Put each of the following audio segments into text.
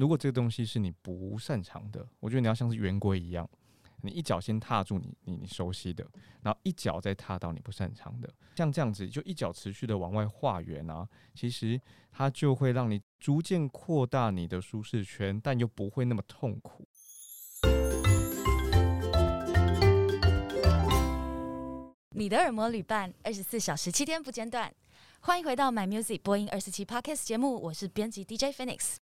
如果这个东西是你不擅长的，我觉得你要像是圆规一样，你一脚先踏住你你你熟悉的，然后一脚再踏到你不擅长的，像这样子就一脚持续的往外画圆啊，其实它就会让你逐渐扩大你的舒适圈，但又不会那么痛苦。你的耳膜旅伴，二十四小时七天不间断。欢迎回到 My Music 播音二四七 Podcast 节目，我是编辑 DJ Phoenix。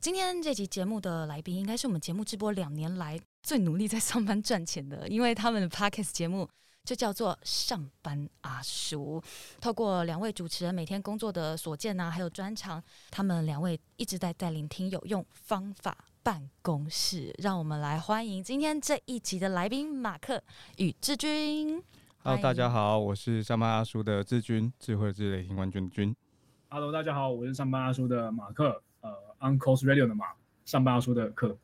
今天这集节目的来宾，应该是我们节目直播两年来最努力在上班赚钱的，因为他们的 Podcast 节目就叫做“上班阿叔”。透过两位主持人每天工作的所见啊，还有专长，他们两位一直在带领听友用方法办公室。让我们来欢迎今天这一集的来宾马克与志军。Hello，大家好，我是上班阿叔的志军，智慧之雷霆冠军的军。Hello，大家好，我是上班阿叔的马克。呃，Uncle's Radio 的马，上班要说的课，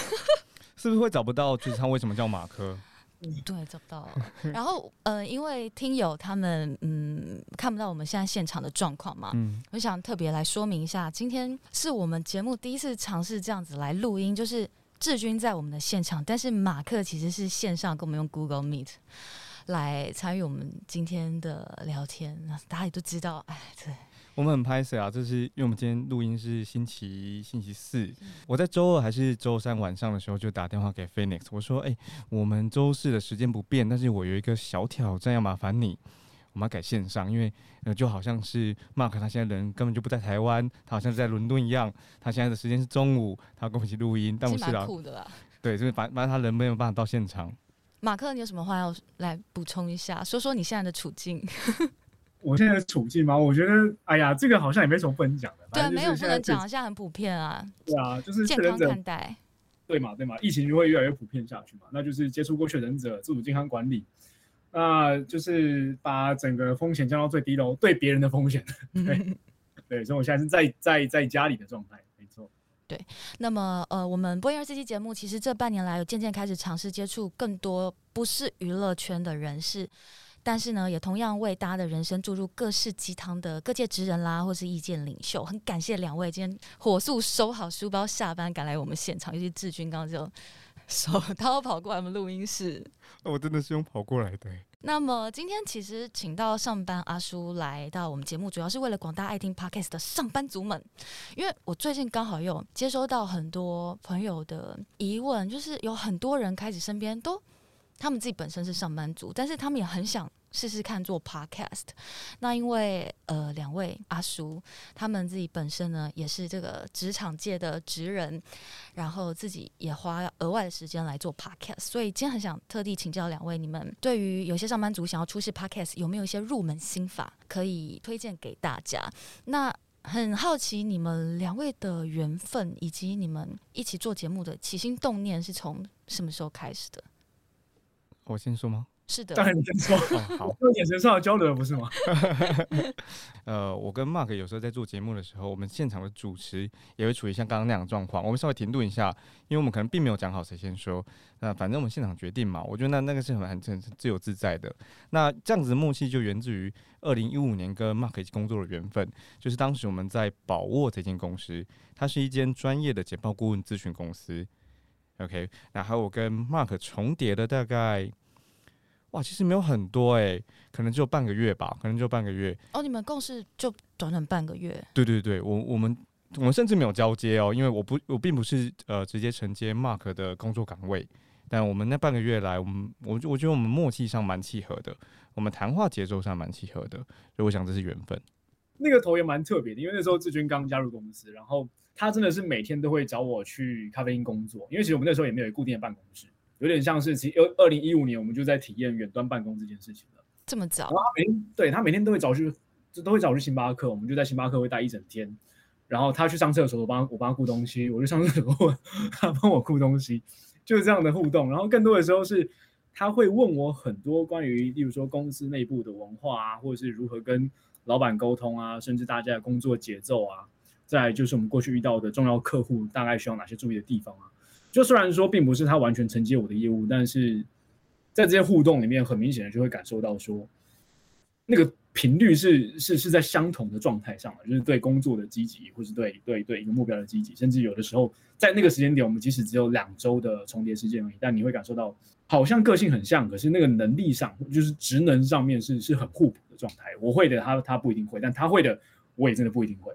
是不是会找不到？就是他为什么叫马克？嗯，对，找不到。然后，呃，因为听友他们嗯看不到我们现在现场的状况嘛，嗯，我想特别来说明一下，今天是我们节目第一次尝试这样子来录音，就是志军在我们的现场，但是马克其实是线上跟我们用 Google Meet 来参与我们今天的聊天。那大家也都知道，哎，对。我们很拍摄啊，这是因为我们今天录音是星期星期四，我在周二还是周三晚上的时候就打电话给 Phoenix，我说：“哎、欸，我们周四的时间不变，但是我有一个小挑战要麻烦你，我们要改线上，因为呃就好像是 Mark 他现在人根本就不在台湾，他好像是在伦敦一样，他现在的时间是中午，他要跟我们一起录音，但我是啦，对，就是反反正他人没有办法到现场。马克，你有什么话要来补充一下？说说你现在的处境。我现在的处境吗？我觉得，哎呀，这个好像也没什么不能讲的。对，没有不能讲，现在很普遍啊。对啊，就是健康看待。对嘛，对嘛，疫情就会越来越普遍下去嘛。那就是接触过确诊者，自主健康管理，那就是把整个风险降到最低喽。对别人的风险，对，对，所以我现在是在在在家里的状态，没错。对，那么呃，我们播音二四期节目，其实这半年来有渐渐开始尝试接触更多不是娱乐圈的人士。但是呢，也同样为大家的人生注入各式鸡汤的各界职人啦，或是意见领袖，很感谢两位今天火速收好书包下班赶来我们现场，尤其志军刚刚就手刀跑过来我们录音室，我真的是用跑过来的。那么今天其实请到上班阿叔来到我们节目，主要是为了广大爱听 Podcast 的上班族们，因为我最近刚好有接收到很多朋友的疑问，就是有很多人开始身边都。他们自己本身是上班族，但是他们也很想试试看做 podcast。那因为呃，两位阿叔他们自己本身呢也是这个职场界的职人，然后自己也花额外的时间来做 podcast。所以今天很想特地请教两位，你们对于有些上班族想要出示 podcast，有没有一些入门心法可以推荐给大家？那很好奇你们两位的缘分，以及你们一起做节目的起心动念是从什么时候开始的？我先说吗？是的，当然你先说。哦、好，用眼神上的交流不是吗？呃，我跟 Mark 有时候在做节目的时候，我们现场的主持也会处于像刚刚那样的状况。我们稍微停顿一下，因为我们可能并没有讲好谁先说。那反正我们现场决定嘛。我觉得那那个是很很很自由自在的。那这样子的默契就源自于二零一五年跟 Mark 一起工作的缘分。就是当时我们在宝沃这间公司，它是一间专业的简报顾问咨询公司。OK，然后我跟 Mark 重叠了大概，哇，其实没有很多哎、欸，可能就半个月吧，可能就半个月。哦，你们共事就短短半个月？对对对，我我们我们甚至没有交接哦，因为我不我并不是呃直接承接 Mark 的工作岗位，但我们那半个月来，我们我我觉得我们默契上蛮契合的，我们谈话节奏上蛮契合的，所以我想这是缘分。那个头也蛮特别的，因为那时候志军刚加入公司，然后。他真的是每天都会找我去咖啡厅工作，因为其实我们那时候也没有固定的办公室，有点像是其实二二零一五年我们就在体验远端办公这件事情了。这么早？然后他每天对他每天都会找去，就都会找去星巴克，我们就在星巴克会待一整天。然后他去上厕所，我帮我帮他顾东西；我去上厕所，他帮我顾东西，就是这样的互动。然后更多的时候是他会问我很多关于，例如说公司内部的文化啊，或者是如何跟老板沟通啊，甚至大家的工作节奏啊。再来就是我们过去遇到的重要客户，大概需要哪些注意的地方啊？就虽然说并不是他完全承接我的业务，但是在这些互动里面，很明显的就会感受到说，那个频率是是是在相同的状态上，就是对工作的积极，或是对对对一个目标的积极，甚至有的时候在那个时间点，我们即使只有两周的重叠时间而已，但你会感受到好像个性很像，可是那个能力上，就是职能上面是是很互补的状态。我会的，他他不一定会，但他会的，我也真的不一定会。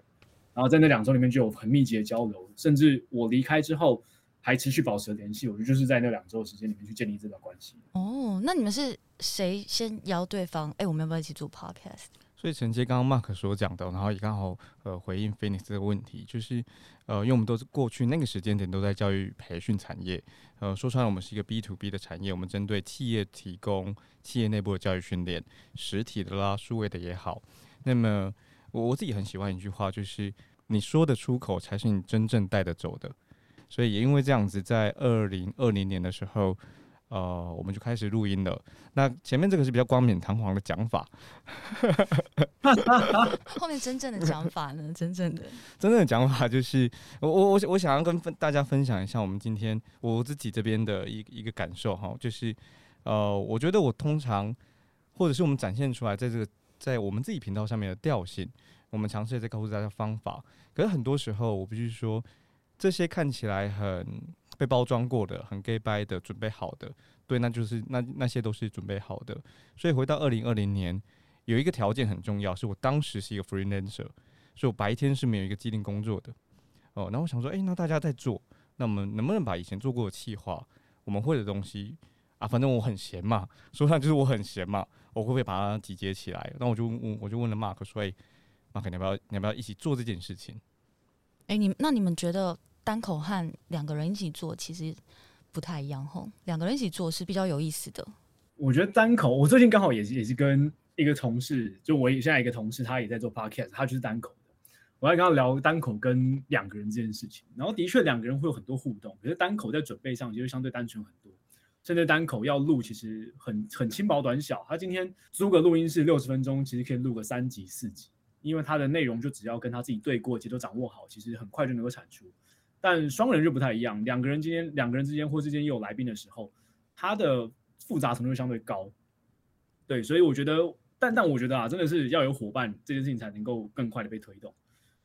然后在那两周里面就有很密集的交流，甚至我离开之后还持续保持联系。我觉得就是在那两周的时间里面去建立这段关系。哦，那你们是？谁先邀对方？哎、欸，我们要不要一起做 podcast？所以承接刚刚 Mark 所讲的，然后也刚好呃回应 Phoenix 这个问题，就是呃，因为我们都是过去那个时间点都在教育培训产业，呃，说穿了我们是一个 B to B 的产业，我们针对企业提供企业内部的教育训练，实体的啦、数位的也好。那么我我自己很喜欢一句话，就是你说的出口才是你真正带得走的。所以也因为这样子，在二零二零年的时候。呃，我们就开始录音了。那前面这个是比较冠冕堂皇的讲法，后面真正的讲法呢？真正的 真正的讲法就是，我我我我想要跟分大家分享一下我们今天我自己这边的一一个感受哈，就是呃，我觉得我通常或者是我们展现出来在这个在我们自己频道上面的调性，我们尝试在告诉大家方法，可是很多时候我必须说，这些看起来很。被包装过的、很 gay by 的、准备好的，对，那就是那那些都是准备好的。所以回到二零二零年，有一个条件很重要，是我当时是一个 freelancer，所以我白天是没有一个既定工作的。哦，然后我想说，诶、那大家在做，那我们能不能把以前做过的企划，我们会的东西啊，反正我很闲嘛，说上就是我很闲嘛，我会不会把它集结起来？那我就问，我就问了 Mark 说，诶、，Mark 你要不要，你要不要一起做这件事情？诶、你那你们觉得？单口和两个人一起做其实不太一样吼，两个人一起做是比较有意思的。我觉得单口，我最近刚好也是也是跟一个同事，就我现在一个同事，他也在做 podcast，他就是单口的。我在跟他聊单口跟两个人这件事情，然后的确两个人会有很多互动，可是单口在准备上其实相对单纯很多，甚至单口要录其实很很轻薄短小。他今天租个录音室六十分钟，其实可以录个三集四集，因为他的内容就只要跟他自己对过，节奏掌握好，其实很快就能够产出。但双人就不太一样，两个人之间，两个人之间或之间又有来宾的时候，它的复杂程度相对高。对，所以我觉得，但但我觉得啊，真的是要有伙伴，这件事情才能够更快的被推动。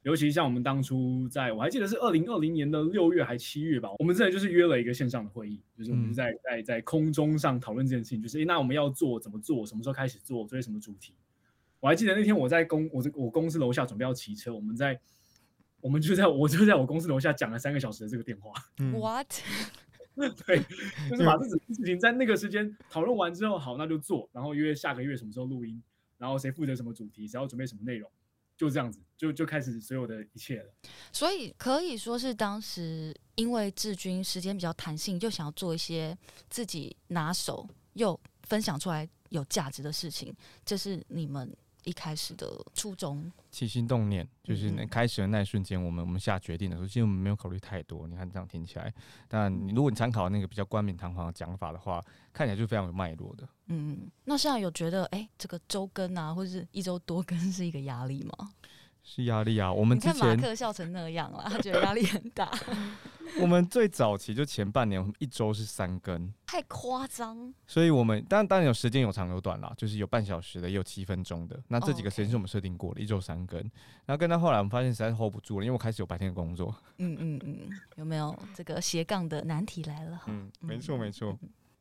尤其像我们当初在，我还记得是二零二零年的六月还七月吧，我们真的就是约了一个线上的会议，就是我们在在在空中上讨论这件事情，就是诶，那我们要做怎么做，什么时候开始做，做些什么主题。我还记得那天我在公，我在我公司楼下准备要骑车，我们在。我们就在我就在我公司楼下讲了三个小时的这个电话。What？对，就是把这整件事情在那个时间讨论完之后，好，那就做，然后约下个月什么时候录音，然后谁负责什么主题，谁要准备什么内容，就这样子，就就开始所有的一切了。所以可以说是当时因为志军时间比较弹性，就想要做一些自己拿手又分享出来有价值的事情，这是你们。一开始的初衷，起心动念就是那开始的那一瞬间，我们我们下决定的时候，其实我们没有考虑太多。你看这样听起来，但你如果你参考那个比较冠冕堂皇的讲法的话，看起来就非常有脉络的。嗯，那现在有觉得，哎、欸，这个周更啊，或者是一周多更是一个压力吗？是压力啊！我们之前看马克笑成那样了，他觉得压力很大。我们最早期就前半年，我们一周是三更，太夸张。所以我们当然当然有时间有长有短啦，就是有半小时的，也有七分钟的。那这几个时间是我们设定过的，一周三更。然后跟到后来，我们发现实在是 hold 不住了，因为我开始有白天的工作。嗯嗯嗯，有没有这个斜杠的难题来了？嗯，没错没错。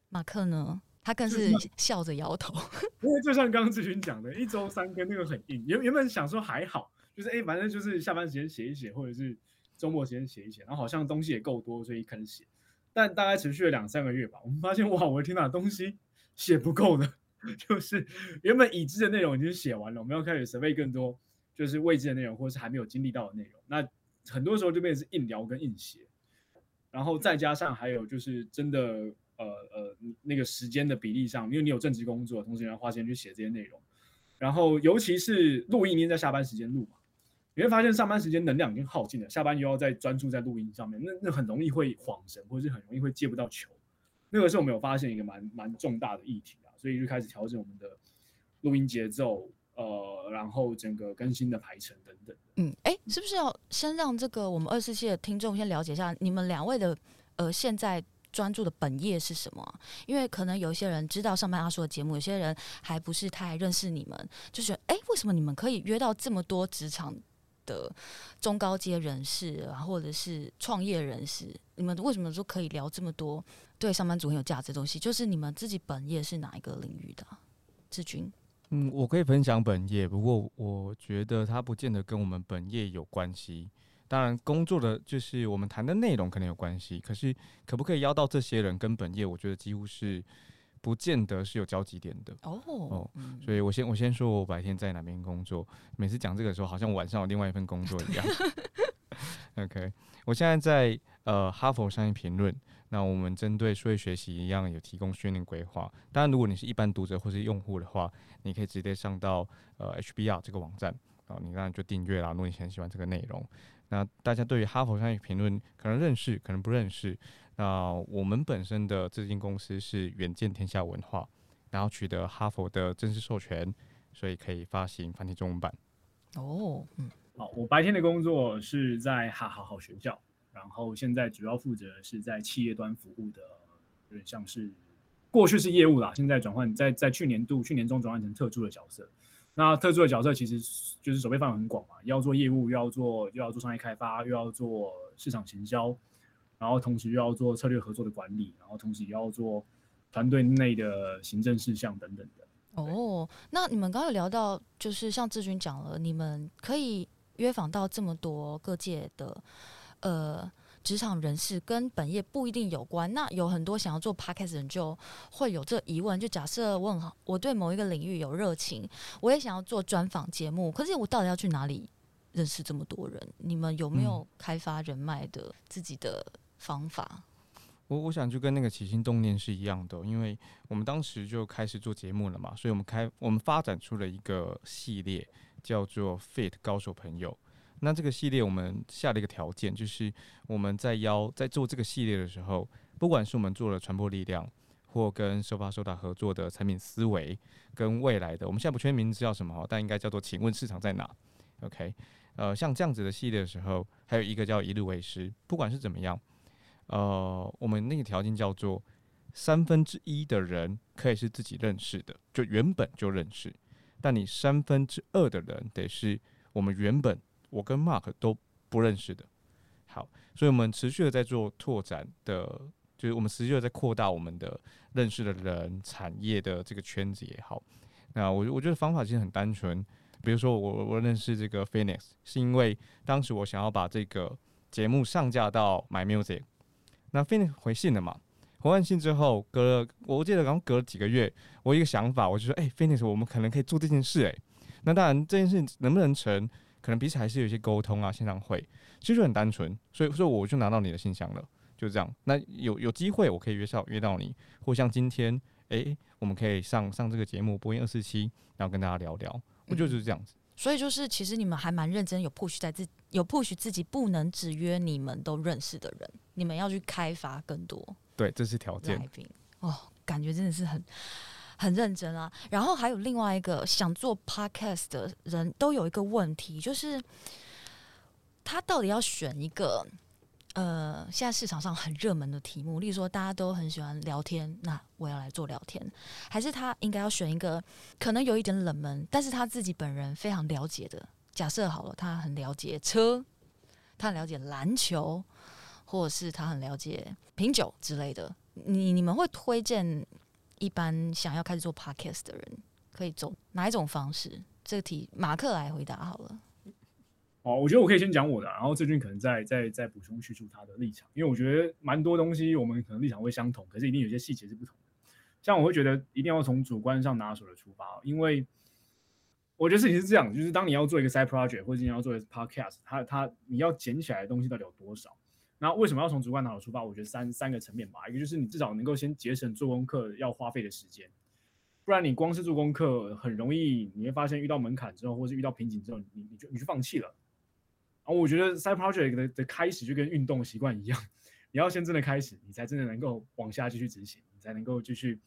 马克呢？他更是笑着摇头，因为就像刚刚志军讲的，一周三更那个很硬。原原本想说还好。就是哎、反正就是下班时间写一写，或者是周末时间写一写，然后好像东西也够多，所以开始写。但大概持续了两三个月吧，我们发现哇，我的天哪，东西写不够的，就是原本已知的内容已经写完了，我们要开始准备更多，就是未知的内容，或者是还没有经历到的内容。那很多时候就变成是硬聊跟硬写，然后再加上还有就是真的呃呃那个时间的比例上，因为你有正职工作，同时要花钱去写这些内容，然后尤其是录音，因为在下班时间录嘛。你会发现上班时间能量已经耗尽了，下班又要再专注在录音上面，那那很容易会恍神，或者是很容易会接不到球。那个时候我们有发现一个蛮蛮重大的议题啊，所以就开始调整我们的录音节奏，呃，然后整个更新的排程等等。嗯，哎，是不是要先让这个我们二四七的听众先了解一下你们两位的呃现在专注的本业是什么？因为可能有些人知道上班阿叔的节目，有些人还不是太认识你们，就觉得哎，为什么你们可以约到这么多职场的中高阶人士啊，或者是创业人士？你们为什么说可以聊这么多对上班族很有价值的东西？就是你们自己本业是哪一个领域的？志军，嗯，我可以分享本业，不过我觉得它不见得跟我们本业有关系。当然，工作的就是我们谈的内容可能有关系，可是可不可以邀到这些人跟本业，我觉得几乎是不见得是有交集点的。哦哦，所以我先我先说我白天在哪边工作，每次讲这个的时候，好像晚上有另外一份工作一样。OK，我现在在呃哈佛商业评论，那我们针对数位学习一样有提供训练规划。当然，如果你是一般读者或是用户的话，你可以直接上到呃 HBR 这个网站啊，你当然就订阅啦。如果你很喜欢这个内容。那大家对于哈佛商业评论可能认识，可能不认识。那我们本身的这间公司是远见天下文化，然后取得哈佛的正式授权，所以可以发行繁体中文版。哦，嗯，好，我白天的工作是在哈好好学校，然后现在主要负责是在企业端服务的，有点像是过去是业务啦，现在转换在在去年度去年中转换成特助的角色。那特助的角色其实就是手背范围很广嘛，要做业务，又要做又要做商业开发，又要做市场行销，然后同时又要做策略合作的管理，然后同时也要做团队内的行政事项等等的。哦，那你们刚刚有聊到，就是像志军讲了，你们可以约访到这么多各界的，呃。职场人士跟本业不一定有关，那有很多想要做 podcast 的人就会有这疑问。就假设我很好，我对某一个领域有热情，我也想要做专访节目，可是我到底要去哪里认识这么多人？你们有没有开发人脉的自己的方法？我我想就跟那个起心动念是一样的，因为我们当时就开始做节目了嘛，所以我们开我们发展出了一个系列，叫做 Fit 高手朋友。那这个系列我们下了一个条件，就是我们在邀在做这个系列的时候，不管是我们做了传播力量，或跟收发收打合作的产品思维，跟未来的，我们现在不确定名字叫什么，但应该叫做“请问市场在哪 ”？OK，呃，像这样子的系列的时候，还有一个叫一路为师，不管是怎么样，呃，我们那个条件叫做三分之一的人可以是自己认识的，就原本就认识，但你三分之二的人得是我们原本。我跟 Mark 都不认识的，好，所以我们持续的在做拓展的，就是我们持续的在扩大我们的认识的人、产业的这个圈子也好。那我我觉得方法其实很单纯，比如说我我认识这个 Phoenix，是因为当时我想要把这个节目上架到 My Music，那 finish 回信了嘛？回完信之后，隔了我记得刚隔了几个月，我一个想法，我就说，哎、欸、Phoenix，我们可能可以做这件事、欸，诶，那当然这件事能不能成？可能彼此还是有一些沟通啊，线上会其实就很单纯，所以所以我就拿到你的信箱了，就这样。那有有机会我可以约上约到你，或像今天，诶、我们可以上上这个节目播音二四七，然后跟大家聊聊，我就是这样子。所以就是其实你们还蛮认真，有 push 在自有 push 自己，不能只约你们都认识的人，你们要去开发更多。对，这是条件。哦，感觉真的是很。很认真啊，然后还有另外一个想做 podcast 的人都有一个问题，就是他到底要选一个呃，现在市场上很热门的题目，例如说大家都很喜欢聊天，那我要来做聊天，还是他应该要选一个可能有一点冷门，但是他自己本人非常了解的？假设好了，他很了解车，他很了解篮球，或者是他很了解品酒之类的，你你们会推荐？一般想要开始做 podcast 的人，可以走哪一种方式？这个题马克来回答好了。哦，我觉得我可以先讲我的，然后志军可能再再再补充叙述他的立场，因为我觉得蛮多东西我们可能立场会相同，可是一定有些细节是不同的。像我会觉得一定要从主观上拿手的出发，因为我觉得事情是这样，就是当你要做一个 side project 或者你要做一个 podcast，它它你要捡起来的东西到底有多少？那为什么要从主观拿手出发？我觉得三三个层面吧，一个就是你至少能够先节省做功课要花费的时间，不然你光是做功课很容易你会发现遇到门槛之后，或是遇到瓶颈之后，你你就你就放弃了。啊，我觉得 side project 的的开始就跟运动习惯一样，你要先真的开始，你才真的能够往下继续执行，你才能够继续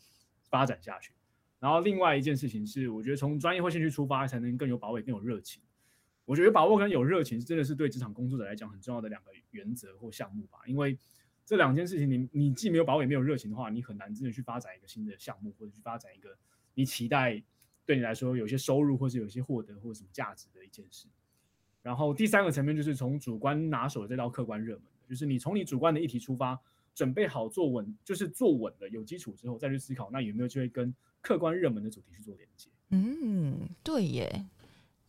发展下去。然后另外一件事情是，我觉得从专业或兴趣出发，才能更有把握，更有热情。我觉得把握跟有热情，真的是对职场工作者来讲很重要的两个原则或项目吧。因为这两件事情你，你既没有把握也没有热情的话，你很难真的去发展一个新的项目，或者去发展一个你期待对你来说有些收入，或是有些获得或者什么价值的一件事。然后第三个层面就是从主观拿手的再到客观热门的，就是你从你主观的议题出发，准备好做稳，就是做稳了有基础之后再去思考，那有没有机会跟客观热门的主题去做连接？嗯，对耶。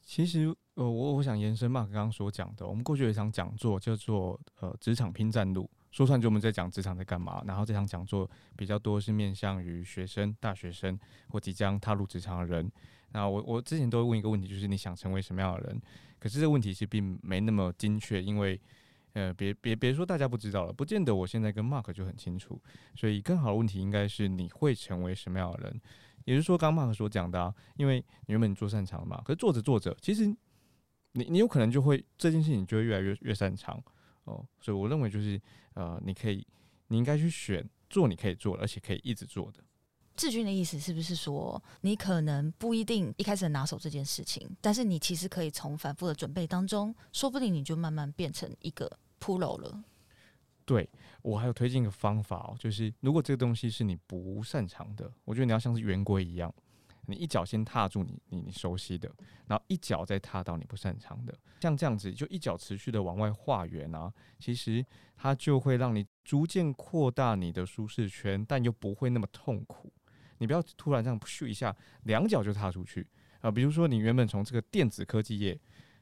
其实，呃，我我想延伸 Mark 刚刚所讲的，我们过去有一场讲座叫做呃职场拼战路，说穿就我们在讲职场在干嘛。然后这场讲座比较多是面向于学生、大学生或即将踏入职场的人。那我我之前都会问一个问题，就是你想成为什么样的人？可是这个问题其实并没那么精确，因为呃，别别别说大家不知道了，不见得我现在跟 Mark 就很清楚。所以更好的问题应该是你会成为什么样的人？也就是说，刚 Mark 所讲的啊，因为你原本做擅长嘛，可是做着做着，其实你你有可能就会这件事情就会越来越越擅长哦。所以我认为就是呃，你可以你应该去选做你可以做，而且可以一直做的。志军的意思是不是说，你可能不一定一开始拿手这件事情，但是你其实可以从反复的准备当中，说不定你就慢慢变成一个 pro 了。对，我还有推荐一个方法哦，就是如果这个东西是你不擅长的，我觉得你要像是圆规一样，你一脚先踏住你你你熟悉的，然后一脚再踏到你不擅长的，像这样子就一脚持续的往外画圆啊，其实它就会让你逐渐扩大你的舒适圈，但又不会那么痛苦。你不要突然这样咻一下，两脚就踏出去啊！比如说你原本从这个电子科技业，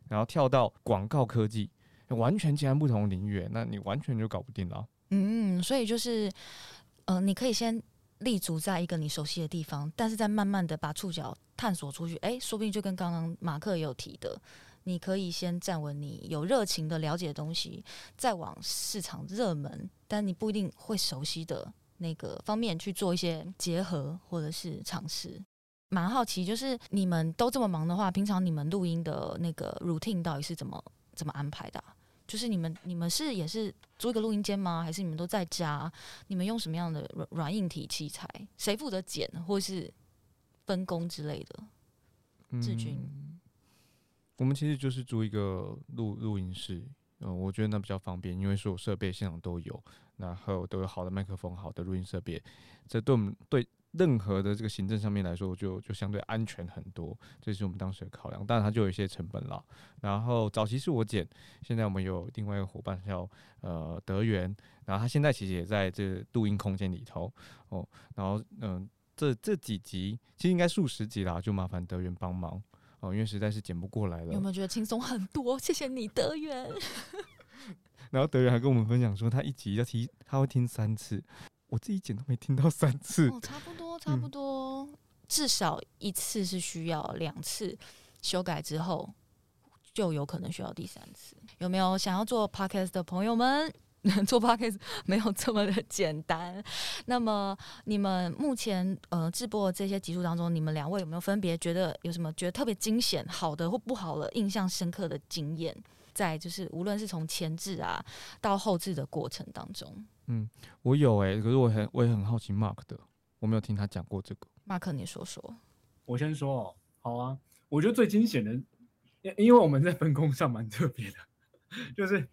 然后跳到广告科技。完全截然不同领域，那你完全就搞不定了。嗯，所以就是，呃，你可以先立足在一个你熟悉的地方，但是再慢慢的把触角探索出去。哎，说不定就跟刚刚马克也有提的，你可以先站稳你有热情的了解的东西，再往市场热门，但你不一定会熟悉的那个方面去做一些结合或者是尝试。蛮好奇，就是你们都这么忙的话，平常你们录音的那个 routine 到底是怎么怎么安排的啊？就是你们，你们是也是租一个录音间吗？还是你们都在家？你们用什么样的软软硬体器材？谁负责剪，或是分工之类的？志军、嗯，我们其实就是租一个录录音室，嗯，我觉得那比较方便，因为所有设备现场都有，然后都有好的麦克风、好的录音设备，这对我们对。任何的这个行政上面来说，就就相对安全很多，这是我们当时的考量。当然，它就有一些成本了。然后早期是我剪，现在我们有另外一个伙伴叫呃德源，然后他现在其实也在这录音空间里头哦。然后嗯、这这几集其实应该数十集啦，就麻烦德源帮忙哦，因为实在是剪不过来了。有没有觉得轻松很多？谢谢你，德源。然后德源还跟我们分享说，他一集要听，他会听三次。我自己剪都没听到三次，哦，差不多，差不多，嗯，至少一次是需要，两次修改之后就有可能需要第三次。有没有想要做 podcast 的朋友们？做 podcast 没有这么的简单。那么你们目前呃直播的这些集数当中，你们两位有没有分别觉得有什么觉得特别惊险、好的或不好的、印象深刻的经验？在就是无论是从前置啊到后置的过程当中。嗯，我有哎、欸，可是我很我也很好奇 Mark 的，我没有听他讲过这个。Mark，你说说。我先说哦，好啊。我觉得最惊险的，因因为我们在分工上蛮特别的，就是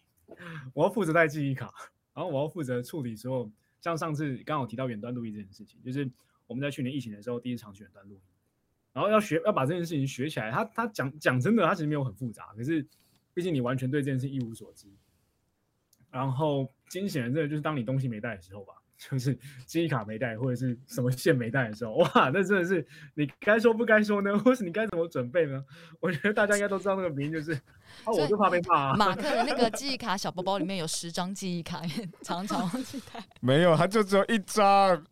我要负责带记忆卡，然后我要负责处理所有，像上次刚好提到远端录音这件事情，就是我们在去年疫情的时候第一场远端录音，然后要学要把这件事情学起来。他他讲讲真的，他其实没有很复杂，可是毕竟你完全对这件事一无所知。然后惊险的这个就是当你东西没带的时候吧，就是记忆卡没带或者是什么线没带的时候，哇，那真的是你该说不该说呢，或是你该怎么准备呢？我觉得大家应该都知道那个名就是，啊，我就怕被骂啊。马克的那个记忆卡小包包里面有十张记忆卡，常常忘记带。没有，他就只有一张。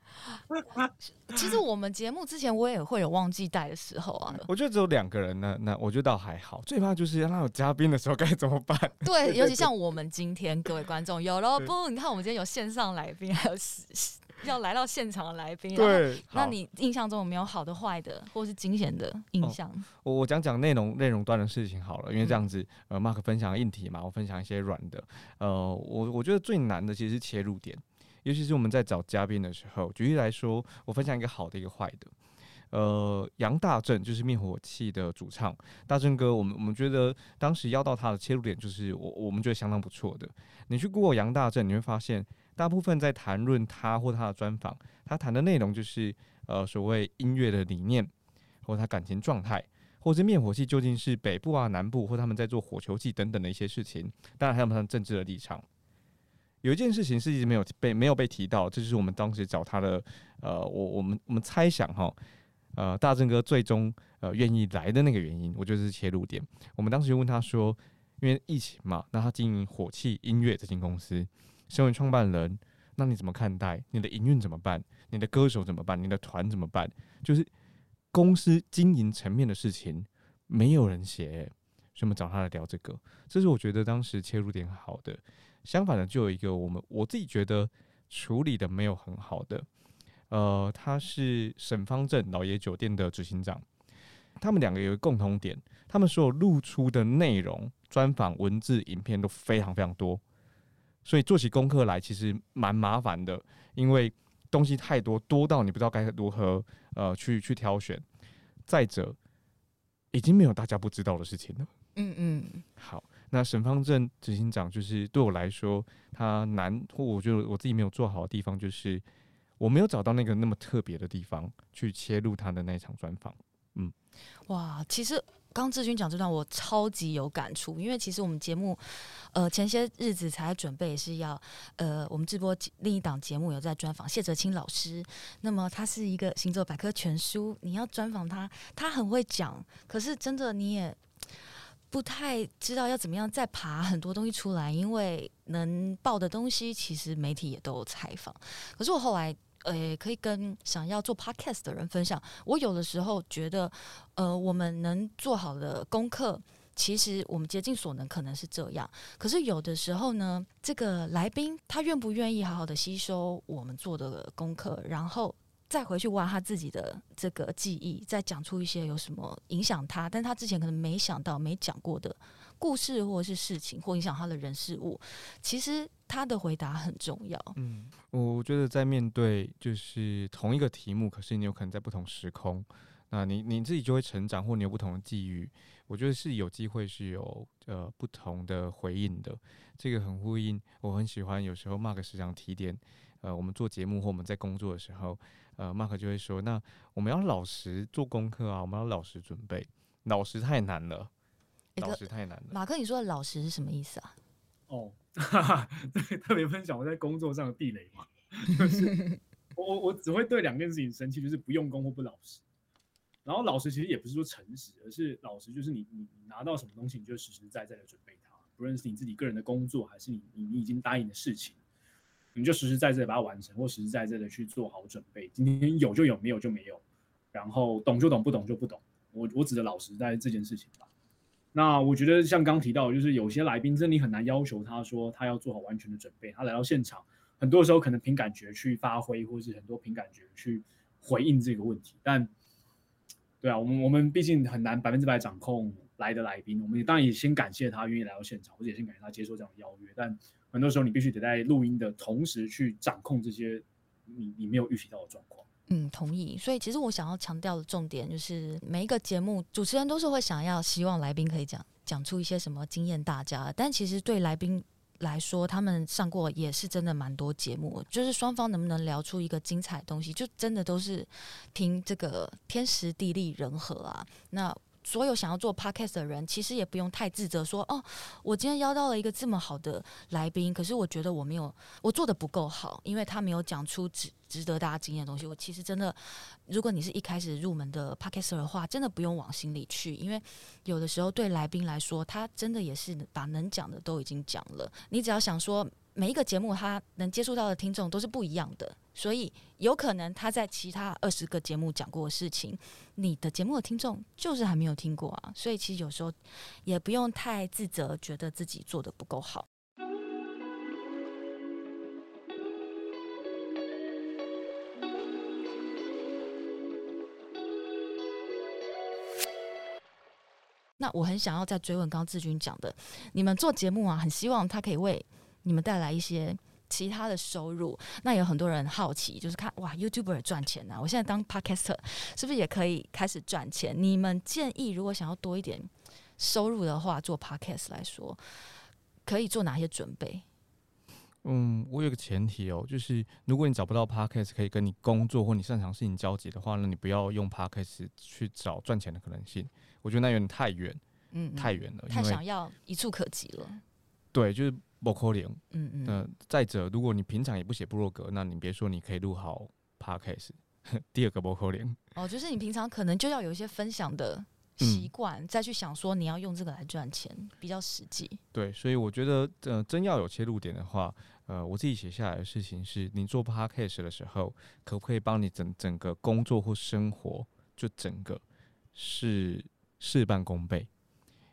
其实我们节目之前我也会有忘记带的时候啊。我觉得只有两个人呢，那我觉得倒还好。最怕就是让他有嘉宾的时候该怎么办？对，尤其像我们今天各位观众有了不？你看我们今天有线上来宾，还有要来到现场的来宾。对，那你印象中有没有好的、坏的，或是惊险的印象？我我讲讲内容内容端的事情好了，因为这样子，呃，Mark 分享硬体嘛，我分享一些软的。呃，我我觉得最难的其实是切入点。尤其是我们在找嘉宾的时候，举例来说，我分享一个好的，一个坏的。呃，杨大正就是灭火器的主唱，大正哥，我们我们觉得当时邀到他的切入点就是我我们觉得相当不错的。你去 Google 杨大正，你会发现大部分在谈论他或他的专访，他谈的内容就是呃所谓音乐的理念，或他感情状态，或是灭火器究竟是北部啊南部，或他们在做火球器等等的一些事情。当然还有他们政治的立场。有一件事情是一直没有被没有被提到，这就是我们当时找他的呃，我我们我们猜想哈。呃，大正哥最终呃愿意来的那个原因，我觉得是切入点。我们当时就问他说，因为疫情嘛，那他经营火气音乐这间公司，身为创办人，那你怎么看待？你的营运怎么办？你的歌手怎么办？你的团怎么办？就是公司经营层面的事情，没有人写，所以我们找他来聊这个。这是我觉得当时切入点好的。相反的，就有一个我们我自己觉得处理的没有很好的。呃，他是沈方正老爷酒店的执行长，他们两个有一个共同点，他们所有露出的内容、专访、文字、影片都非常非常多，所以做起功课来其实蛮麻烦的，因为东西太多，多到你不知道该如何呃去去挑选。再者，已经没有大家不知道的事情了。嗯嗯。好，那沈方正执行长就是对我来说，他难或我觉得我自己没有做好的地方就是。我没有找到那个那么特别的地方去切入他的那场专访。嗯，哇，其实刚志军讲这段我超级有感触，因为其实我们节目呃前些日子才准备是要呃我们直播另一档节目有在专访谢哲青老师，那么他是一个行走百科全书，你要专访他，他很会讲，可是真的你也不太知道要怎么样再爬很多东西出来，因为能报的东西其实媒体也都有采访，可是我后来。呃，可以跟想要做 podcast 的人分享。我有的时候觉得，呃，我们能做好的功课，其实我们竭尽所能，可能是这样。可是有的时候呢，这个来宾他愿不愿意好好的吸收我们做的功课，然后再回去挖他自己的这个记忆，再讲出一些有什么影响他，但他之前可能没想到、没讲过的故事或是事情，或影响他的人事物，其实。他的回答很重要。嗯，我觉得在面对就是同一个题目，可是你有可能在不同时空，那你你自己就会成长，或你有不同的际遇。我觉得是有机会是有呃不同的回应的。这个很呼应，我很喜欢有时候 Mark 时常提点，呃，我们做节目或我们在工作的时候，呃，Mark 就会说，那我们要老实做功课啊，我们要老实准备，老实太难了，老实太难了。马克，你说的老实是什么意思啊？哦。哈哈，对，特别分享我在工作上的地雷嘛，就是我我我只会对两件事情生气，就是不用功或不老实。然后老实其实也不是说诚实，而是老实就是你你你拿到什么东西，你就实实在在的准备它，不论是你自己个人的工作，还是你你你已经答应的事情，你就实实在在的把它完成，或实实在在的去做好准备。今天有就有，没有就没有，然后懂就懂，不懂就不懂。我我指的老实在这件事情吧。那我觉得像刚提到，就是有些来宾真的你很难要求他说他要做好完全的准备，他来到现场，很多时候可能凭感觉去发挥，或是很多凭感觉去回应这个问题。但，对啊，我们我们毕竟很难百分之百掌控来的来宾，我们也当然也先感谢他愿意来到现场，或者也先感谢他接受这样的邀约。但很多时候你必须得在录音的同时去掌控这些你你没有预期到的状况。嗯，同意。所以其实我想要强调的重点就是，每一个节目主持人都是会想要希望来宾可以讲讲出一些什么经验大家。但其实对来宾来说，他们上过也是真的蛮多节目，就是双方能不能聊出一个精彩的东西，就真的都是凭这个天时地利人和啊。那所有想要做 podcast 的人，其实也不用太自责，说哦，我今天邀到了一个这么好的来宾，可是我觉得我没有，我做的不够好，因为他没有讲出值值得大家惊艳的东西。我其实真的，如果你是一开始入门的 podcast 的话，真的不用往心里去，因为有的时候对来宾来说，他真的也是把能讲的都已经讲了，你只要想说。每一个节目，他能接触到的听众都是不一样的，所以有可能他在其他二十个节目讲过的事情，你的节目的听众就是还没有听过啊。所以其实有时候也不用太自责，觉得自己做得不够好。那我很想要再追问刚刚志军讲的，你们做节目啊，很希望他可以为你们带来一些其他的收入。那有很多人好奇，就是看哇，YouTuber 赚钱啊！我现在当 Podcaster 是不是也可以开始赚钱？你们建议，如果想要多一点收入的话，做 Podcast 来说，可以做哪些准备？嗯，我有个前提哦，就是如果你找不到 Podcast 可以跟你工作或你擅长事情交集的话，那你不要用 Podcast 去找赚钱的可能性。我觉得那有点太远，嗯，太远了，太想要一触可及了。对，就是不可能。嗯嗯。那再者，如果你平常也不写部落格，那你别说你可以录好 Podcast。第二个不可能。哦，就是你平常可能就要有一些分享的。习惯、嗯、再去想说你要用这个来赚钱比较实际。对，所以我觉得呃，真要有切入点的话，呃，我自己写下来的事情是，你做 podcast 的时候，可不可以帮你整整个工作或生活就整个是事半功倍？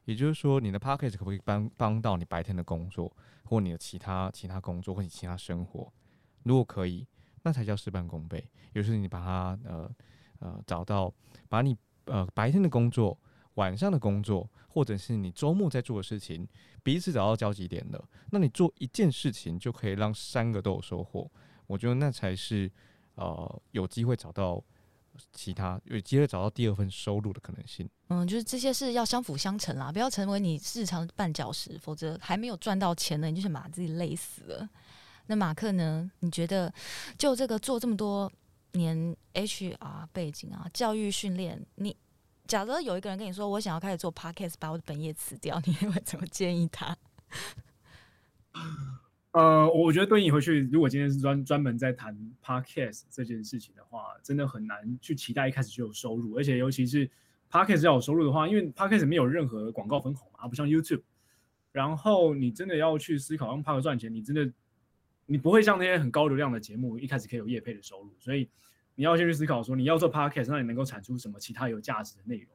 也就是说，你的 podcast 可不可以帮帮到你白天的工作或你的其他其他工作或你其他生活？如果可以，那才叫事半功倍。也就是你把它呃呃找到，把你。呃，白天的工作、晚上的工作，或者是你周末在做的事情，彼此找到交集点了，那你做一件事情就可以让三个都有收获。我觉得那才是呃有机会找到其他有机会找到第二份收入的可能性。嗯，就是这些是要相辅相成啦，不要成为你日常绊脚石，否则还没有赚到钱呢，你就是把自己累死了。那马克呢？你觉得就这个做这么多？年 HR 背景啊，教育训练，你假如有一个人跟你说，我想要开始做 Podcast，把我的本业辞掉，你会怎么建议他？呃，我觉得对你回去，如果今天是专专门在谈 Podcast 这件事情的话，真的很难去期待一开始就有收入，而且尤其是 Podcast 要有收入的话，因为 Podcast 没有任何广告分红嘛，不像 YouTube，然后你真的要去思考用 Podcast 赚钱，你真的。你不会像那些很高流量的节目，一开始可以有业配的收入，所以你要先去思考说，你要做 podcast，那你能够产出什么其他有价值的内容。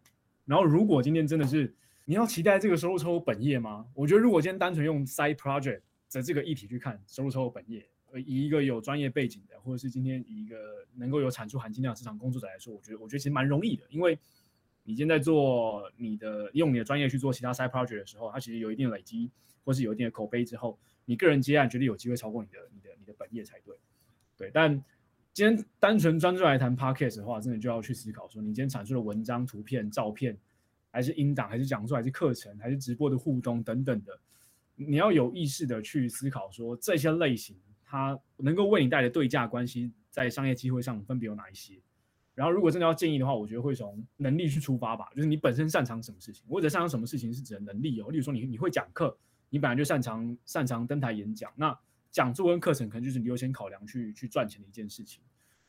然后，如果今天真的是你要期待这个收入抽本业吗？我觉得，如果今天单纯用 side project 在这个议题去看收入抽本业，以一个有专业背景的，或者是今天以一个能够有产出含金量的职场工作者来说，我觉得，我觉得其实蛮容易的，因为你现在做你的用你的专业去做其他 side project 的时候，它其实有一定的累积，或是有一定的口碑之后。你个人接案绝对有机会超过你的、你的、你的本业才对，对。但今天单纯专注来谈 podcast 的话，真的就要去思考说，你今天产出的文章、图片、照片，还是音档，还是讲座，还是课程，还是直播的互动等等的，你要有意识的去思考说，这些类型它能够为你带来对价关系，在商业机会上分别有哪一些。然后，如果真的要建议的话，我觉得会从能力去出发吧，就是你本身擅长什么事情，或者擅长什么事情是指的能力哦，例如说你你会讲课。你本来就擅长擅长登台演讲，那讲座跟课程可能就是你优先考量去去赚钱的一件事情。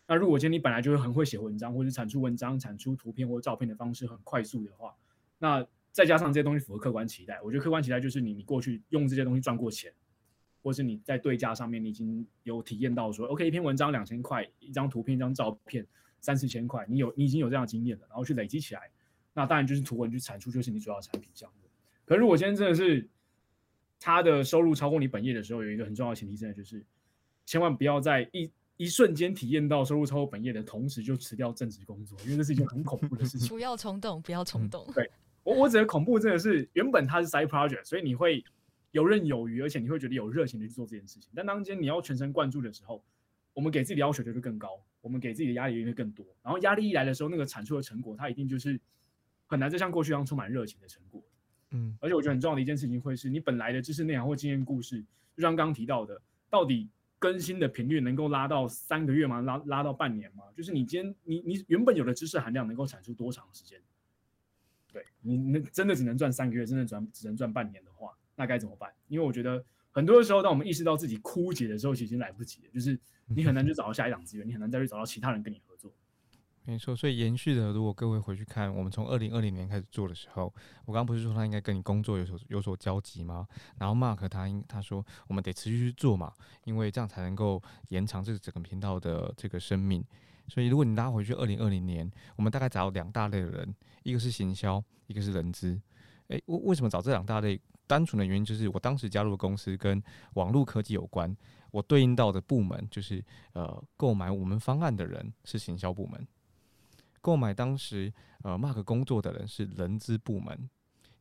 那如果今天你本来就是很会写文章，或者产出文章、产出图片或照片的方式很快速的话，那再加上这些东西符合客观期待，我觉得客观期待就是你你过去用这些东西赚过钱，或是你在对价上面你已经有体验到说，OK，一篇文章两千块，一张图片、一张照片三四千块，你有你已经有这样的经验了，然后去累积起来，那当然就是图文去产出就是你主要的产品项目。可是如果今天真的是他的收入超过你本业的时候，有一个很重要的前提，真的就是千万不要在一一瞬间体验到收入超过本业的同时就辞掉正职工作，因为这是一件很恐怖的事情。不要冲动，不要冲动。嗯、对我，我指的恐怖真的是原本它是 side project，所以你会游刃有余，而且你会觉得有热情的去做这件事情。但当今你要全神贯注的时候，我们给自己的要求就会更高，我们给自己的压力也会更多。然后压力一来的时候，那个产出的成果，它一定就是很难再像过去一样充满热情的成果。嗯，而且我觉得很重要的一件事情会是你本来的知识内涵或经验故事，就像刚刚提到的，到底更新的频率能够拉到三个月吗？拉拉到半年吗？就是你今天你你原本有的知识含量能够产出多长时间？对，你那真的只能赚三个月，真的赚只能赚半年的话，那该怎么办？因为我觉得很多的时候，当我们意识到自己枯竭的时候，其实已经来不及了。就是你很难去找到下一档资源，你很难再去找到其他人跟你合作。没错，所以延续的，如果各位回去看，我们从二零二零年开始做的时候，我刚刚不是说他应该跟你工作有所有所交集吗？然后 Mark 他应他说我们得持续去做嘛，因为这样才能够延长这个整个频道的这个生命。所以如果你拉回去二零二零年，我们大概找两大类的人，一个是行销，一个是人资。诶，为为什么找这两大类？单纯的原因就是我当时加入的公司跟网络科技有关，我对应到的部门就是呃购买我们方案的人是行销部门。购买当时呃 Mark 工作的人是人资部门，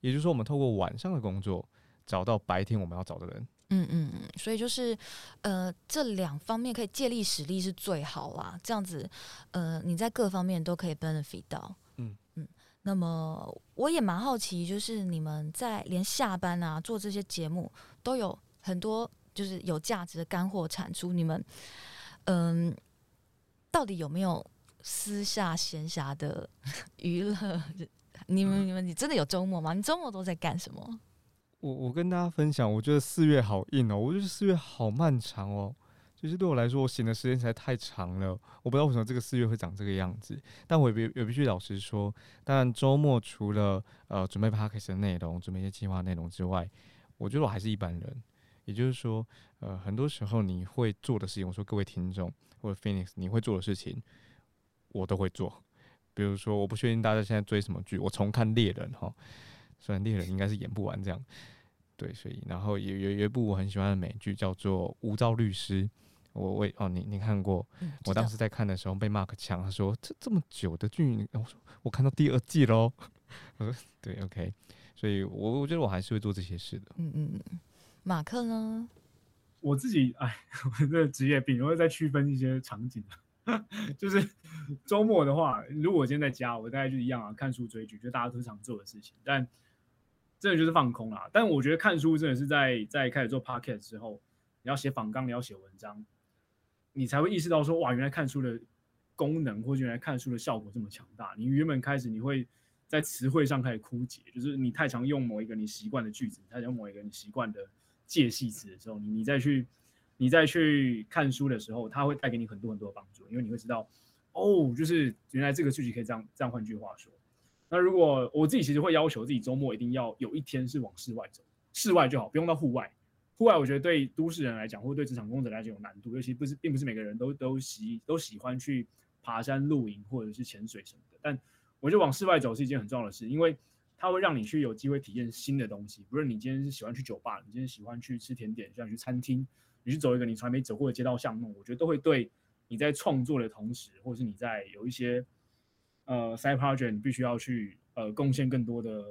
也就是说，我们透过晚上的工作找到白天我们要找的人，嗯嗯嗯，所以就是呃，这两方面可以借力使力是最好啦。这样子，呃，你在各方面都可以 benefit 到。嗯嗯。那么我也蛮好奇，就是你们在连下班啊做这些节目都有很多就是有价值的干货产出，你们嗯、呃，到底有没有私下闲暇的 娱乐？你们你们你真的有周末吗？你周末都在干什么？我我跟大家分享，我觉得四月好硬哦，我觉得四月好漫长哦，就是对我来说，我醒的时间实在太长了。我不知道为什么这个四月会长这个样子，但我也必也必须老实说，当然周末除了呃准备 podcast 的内容、准备一些计划内容之外，我觉得我还是一般人。也就是说，呃，很多时候你会做的事情，我说各位听众或者 Phoenix 你会做的事情，我都会做。比如说，我不确定大家现在追什么剧，我重看《猎人》哈。虽然猎人应该是演不完这样，对，所以然后有有有一部我很喜欢的美剧叫做《无照律师》，我我哦你你看过？嗯、我当时在看的时候被 Mark 呛，他说这这么久的剧，我说我看到第二季喽，我说对，OK，所以我我觉得我还是会做这些事的。嗯嗯嗯，马克呢？我自己哎，我这职业病，我会再区分一些场景，就是周末的话，如果我今天在家，我大概就一样啊，看书追剧，就大家都常做的事情，但。真的就是放空啦，但我觉得看书真的是在在开始做 podcast 之后，你要写访纲，你要写文章，你才会意识到说，哇，原来看书的功能，或者原来看书的效果这么强大。你原本开始你会在词汇上开始枯竭，就是你太常用某一个你习惯的句子，太常用某一个你习惯的介系词的时候，你你再去你再去看书的时候，它会带给你很多很多的帮助，因为你会知道，哦，就是原来这个句子可以这样这样，换句话说。那如果我自己其实会要求自己周末一定要有一天是往室外走，室外就好，不用到户外。户外我觉得对都市人来讲，或者对职场工作者来讲有难度，尤其不是并不是每个人都都喜都喜欢去爬山露营或者是潜水什么的。但我觉得往室外走是一件很重要的事，因为它会让你去有机会体验新的东西。不论你今天是喜欢去酒吧，你今天喜欢去吃甜点，喜欢去餐厅，你去走一个你从来没走过的街道巷弄，我觉得都会对你在创作的同时，或者是你在有一些。呃，side project 你必须要去呃贡献更多的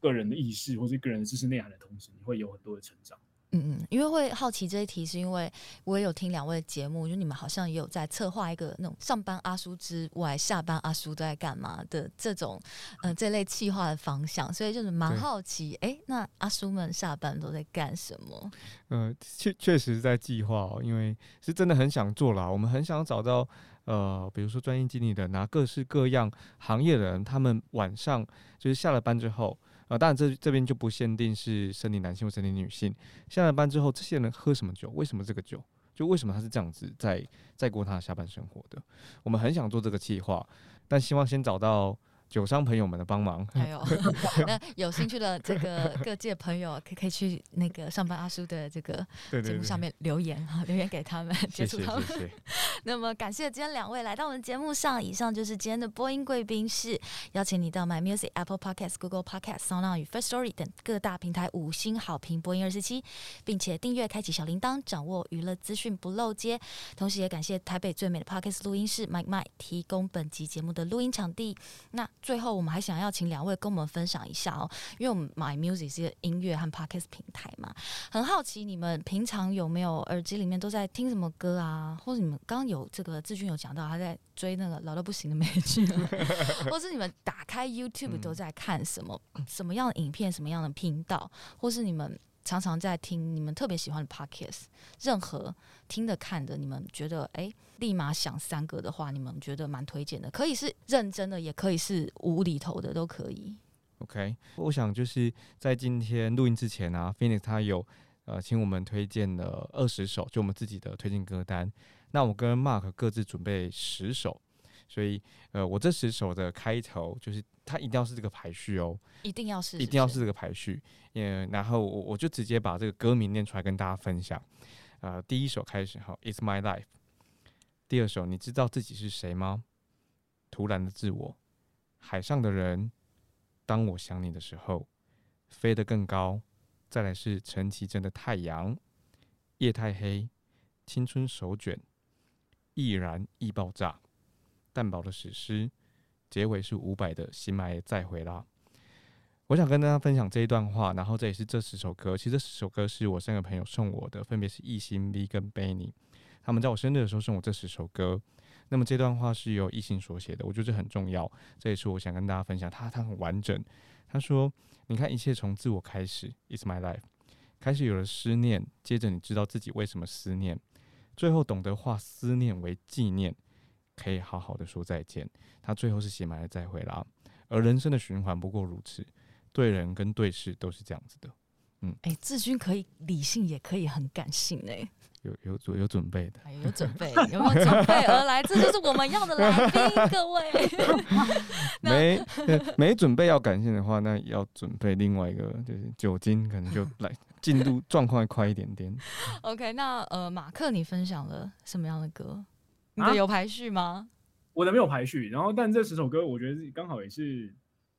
个人的意识或是个人的知识内涵的同时，你会有很多的成长。嗯嗯，因为会好奇这一题，是因为我也有听两位的节目，就你们好像也有在策划一个那种上班阿叔之外，下班阿叔都在干嘛的这种呃这类企划的方向，所以就是蛮好奇，哎、欸，那阿叔们下班都在干什么？呃，确确实在计划哦，因为是真的很想做啦，我们很想找到。呃，比如说专业经理的拿各式各样行业的人，他们晚上就是下了班之后，呃，当然这这边就不限定是生理男性或生理女性，下了班之后，这些人喝什么酒？为什么这个酒？就为什么他是这样子在在过他的下班生活的？我们很想做这个计划，但希望先找到。酒商朋友们的帮忙，还有 那有兴趣的这个各界朋友，可以可以去那个上班阿叔的这个节目上面留言哈，留言给他们，接触他们。那么感谢今天两位来到我们节目上，以上就是今天的播音贵宾室，邀请你到 My Music、Apple Podcast、Google Podcast、SoundOn 与 First Story 等各大平台五星好评播音二十七，并且订阅开启小铃铛，掌握娱乐资讯不漏接。同时也感谢台北最美的 Podcast 录音室 Mike Mike 提供本集节目的录音场地。那最后，我们还想要请两位跟我们分享一下哦，因为我们 My Music 是一个音乐和 Podcast 平台嘛，很好奇你们平常有没有耳机里面都在听什么歌啊？或者你们刚刚有这个志军有讲到他在追那个老到不行的美剧，或是你们打开 YouTube 都在看什么、嗯、什么样的影片、什么样的频道，或是你们。常常在听你们特别喜欢的 podcast，任何听的看的，你们觉得哎，立马想三个的话，你们觉得蛮推荐的，可以是认真的，也可以是无厘头的，都可以。OK，我想就是在今天录音之前啊，Phoenix 他有呃请我们推荐了二十首，就我们自己的推荐歌单。那我跟 Mark 各自准备十首。所以，呃，我这十首的开头就是它一定要是这个排序哦，一定要是，是，一定要是这个排序。嗯，然后我我就直接把这个歌名念出来跟大家分享。呃，第一首开始哈，It's My Life。第二首，你知道自己是谁吗？突然的自我，海上的人，当我想你的时候，飞得更高。再来是陈绮贞的太阳，夜太黑，青春手卷，易燃易爆炸。蛋堡的史诗，结尾是伍佰的《新买再回啦》。我想跟大家分享这一段话，然后这也是这十首歌。其实这十首歌是我三个朋友送我的，分别是艺兴、V 跟 Benny。他们在我生日的时候送我这十首歌。那么这段话是由异性所写的，我觉得这很重要。这也是我想跟大家分享，他他很完整。他说：“你看，一切从自我开始，It's my life。开始有了思念，接着你知道自己为什么思念，最后懂得化思念为纪念，可以好好的说再见。他最后是写满了再会啦。而人生的循环不过如此。”对人跟对事都是这样子的，嗯，哎、志军可以理性，也可以很感性、欸，有有有有准备的，有准备，有没有准备 而来？这就是我们要的来宾，各位。没没准备要感性的话，那要准备另外一个，就是酒精，可能就 来进度状况快一点点。OK，那呃，马克，你分享了什么样的歌？你的有排序吗？啊、我的没有排序，然后但这十首歌，我觉得刚好也是。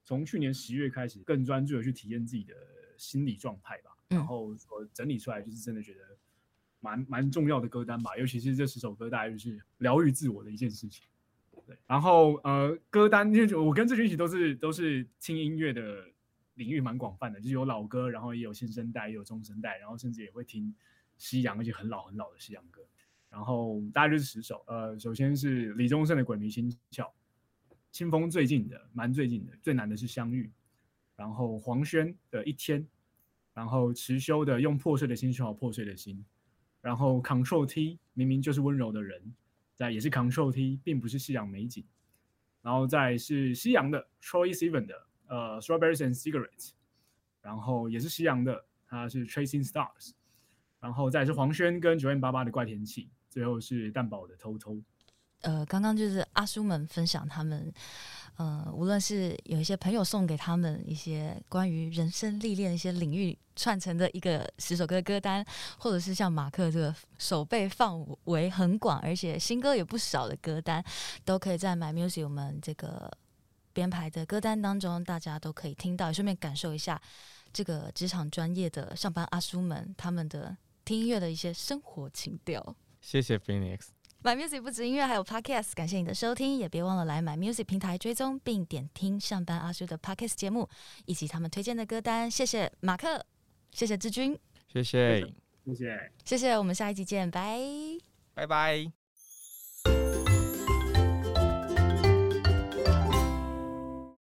从去年十月开始，更专注的去体验自己的心理状态吧。然后我整理出来，就是真的觉得蛮蛮重要的歌单吧。尤其是这十首歌，大概就是疗愈自我的一件事情。对，然后呃，歌单因为我跟志军一起都是都是听音乐的领域蛮广泛的，就是有老歌，然后也有新生代，也有中生代，然后甚至也会听西洋，而且很老很老的西洋歌。然后大概就是十首。呃，首先是李宗盛的《鬼迷心窍》。清风最近的，蛮最近的，最难的是相遇。然后黄轩的一天，然后迟修的用破碎的心修好破碎的心。然后 Control T 明明就是温柔的人，在也是 Control T，并不是夕阳美景。然后再是夕阳的 Troye Sivan 的呃 Strawberries and Cigarettes，然后也是夕阳的，它是 Chasing Stars。然后再是黄轩跟 9m88 的怪天气，最后是蛋宝的偷偷。呃，刚刚就是阿叔们分享他们，呃，无论是有一些朋友送给他们一些关于人生历练一些领域串成的一个十首歌歌单，或者是像马克这个手背范围很广，而且新歌也不少的歌单，都可以在 My Music 我们这个编排的歌单当中，大家都可以听到，顺便感受一下这个职场专业的上班阿叔们他们的听音乐的一些生活情调。谢谢 Phoenix。My Music 不止音乐，还有 Podcast。感谢你的收听，也别忘了来 My Music 平台追踪并点听上班阿叔的 Podcast 节目以及他们推荐的歌单。谢谢马克，谢谢志军，谢谢，谢谢，谢谢。我们下一集见，拜拜拜。